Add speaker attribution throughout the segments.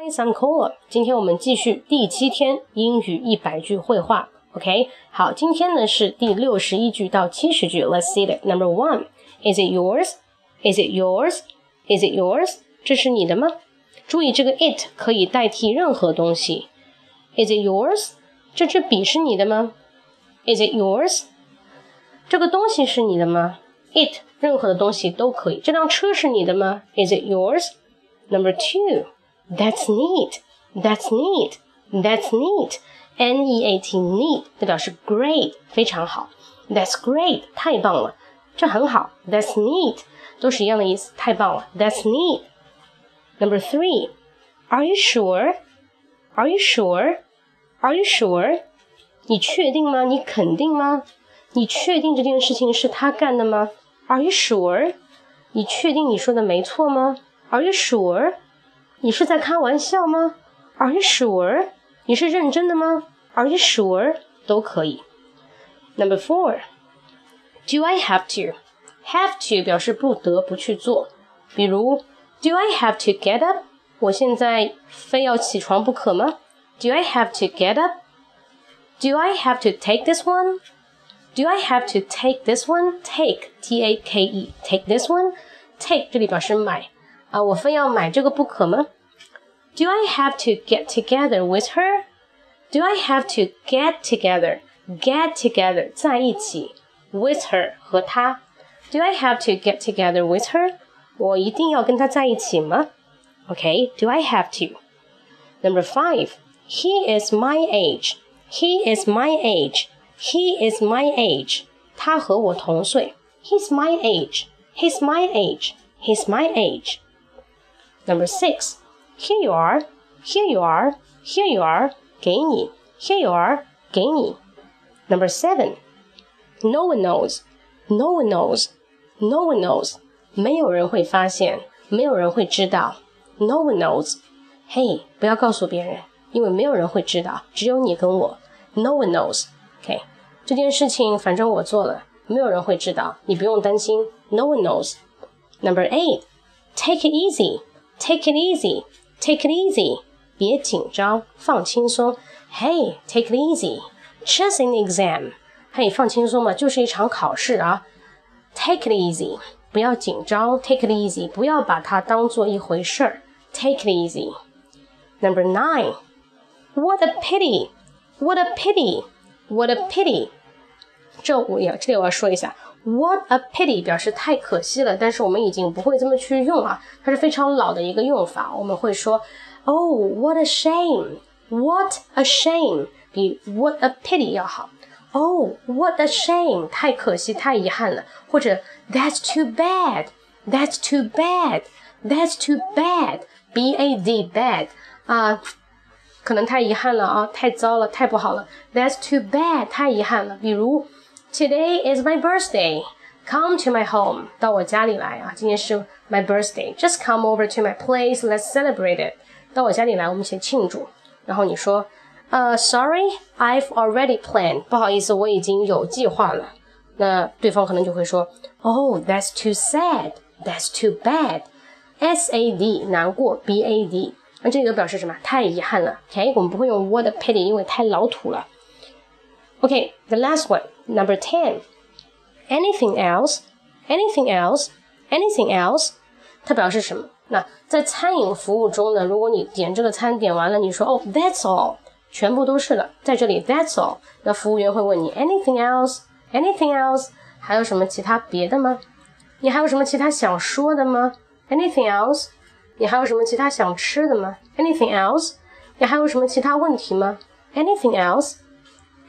Speaker 1: Hi, I'm Cola。今天我们继续第七天英语一百句会话。OK，好，今天呢是第六十一句到七十句。Let's see it. Number one, is it yours? Is it yours? Is it yours? 这是你的吗？注意这个 it 可以代替任何东西。Is it yours？这支笔是你的吗？Is it yours？这个东西是你的吗？It 任何的东西都可以。这辆车是你的吗？Is it yours？Number two。That's neat. That's neat. That's neat. N E A T neat 代表是 great 非常好。That's great 太棒了，这很好。That's neat 都是一样的意思，太棒了。That's neat. Number three. Are you sure? Are you sure? Are you sure? 你确定吗？你肯定吗？你确定这件事情是他干的吗？Are you sure? 你确定你说的没错吗？Are you sure? 你是在开玩笑吗？Are you sure？你是认真的吗？Are you sure？都可以。Number four，Do I have to？Have to 表示不得不去做，比如 Do I have to get up？我现在非要起床不可吗？Do I have to get up？Do I have to take this one？Do I have to take this one？Take T A K E take this one。Take 这里表示买。 啊，我非要买这个不可吗？Do I have to get together with her? Do I have to get together? Get together 在一起，with her 和她。Do I have to get together with her? 我一定要跟她在一起吗？Okay, do I have to? Number five, he is my age. He is my age. He is my age. 他和我同岁。He's my age. He's my age. He's my age. Number six, here you are, here you are, here you are, 给你, here you are, 给你. Number seven, no one knows, no one knows, no one knows, 没有人会发现，没有人会知道。No one knows，嘿，不要告诉别人，因为没有人会知道，只有你跟我。No one knows。OK，这件事情反正我做了，没有人会知道，你不用担心。No one knows。Number eight, take it easy. Take it easy, take it easy，别紧张，放轻松。Hey, take it easy, just an exam。嘿，放轻松嘛，就是一场考试啊。Take it easy，不要紧张。Take it easy，不要把它当做一回事儿。Take it easy。Number nine, what a pity, what a pity, what a pity。这我要这里我要说一下。 What a pity 表示太可惜了，但是我们已经不会这么去用了，它是非常老的一个用法。我们会说，Oh, what a shame! What a shame 比 What a pity 要好。Oh, what a shame！太可惜，太遗憾了。或者 That's too bad. That's too bad. That's too bad. B A D bad 啊，可能太遗憾了啊，太糟了，太不好了。That's too bad，太遗憾了。比如。Today is my birthday. Come to my home. 到我家里来啊！今天是 my birthday. Just come over to my place. Let's celebrate it. 到我家里来，我们一起庆祝。然后你说，呃，Sorry, I've already planned. 不好意思，我已经有计划了。那对方可能就会说，Oh, that's too sad. That's too bad. S A D 难过，B A D 那这个表示什么？太遗憾了。OK，我们不会用 what a pity，因为太老土了。 OK，the last one, number 10. Anything else? Anything else? Anything else? 它表示什么？那在餐饮服务中呢，如果你点这个餐点完了，你说哦，That's all，全部都是了，在这里 That's all，那服务员会问你 Anything else？Anything else？还有什么其他别的吗？你还有什么其他想说的吗？Anything else？你还有什么其他想吃的吗？Anything else？你还有什么其他问题吗？Anything else？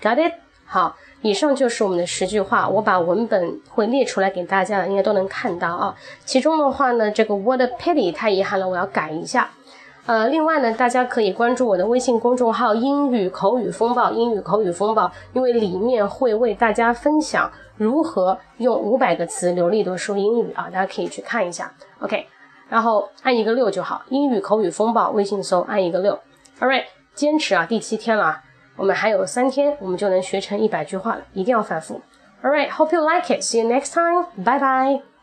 Speaker 1: Got it？好，以上就是我们的十句话，我把文本会列出来给大家，应该都能看到啊。其中的话呢，这个 What a pity，太遗憾了，我要改一下。呃，另外呢，大家可以关注我的微信公众号“英语口语风暴”，英语口语风暴，因为里面会为大家分享如何用五百个词流利的说英语啊，大家可以去看一下。OK，然后按一个六就好，英语口语风暴，微信搜按一个六。All right，坚持啊，第七天了啊。我们还有三天，我们就能学成一百句话了，一定要反复。All right, hope you like it. See you next time. Bye bye.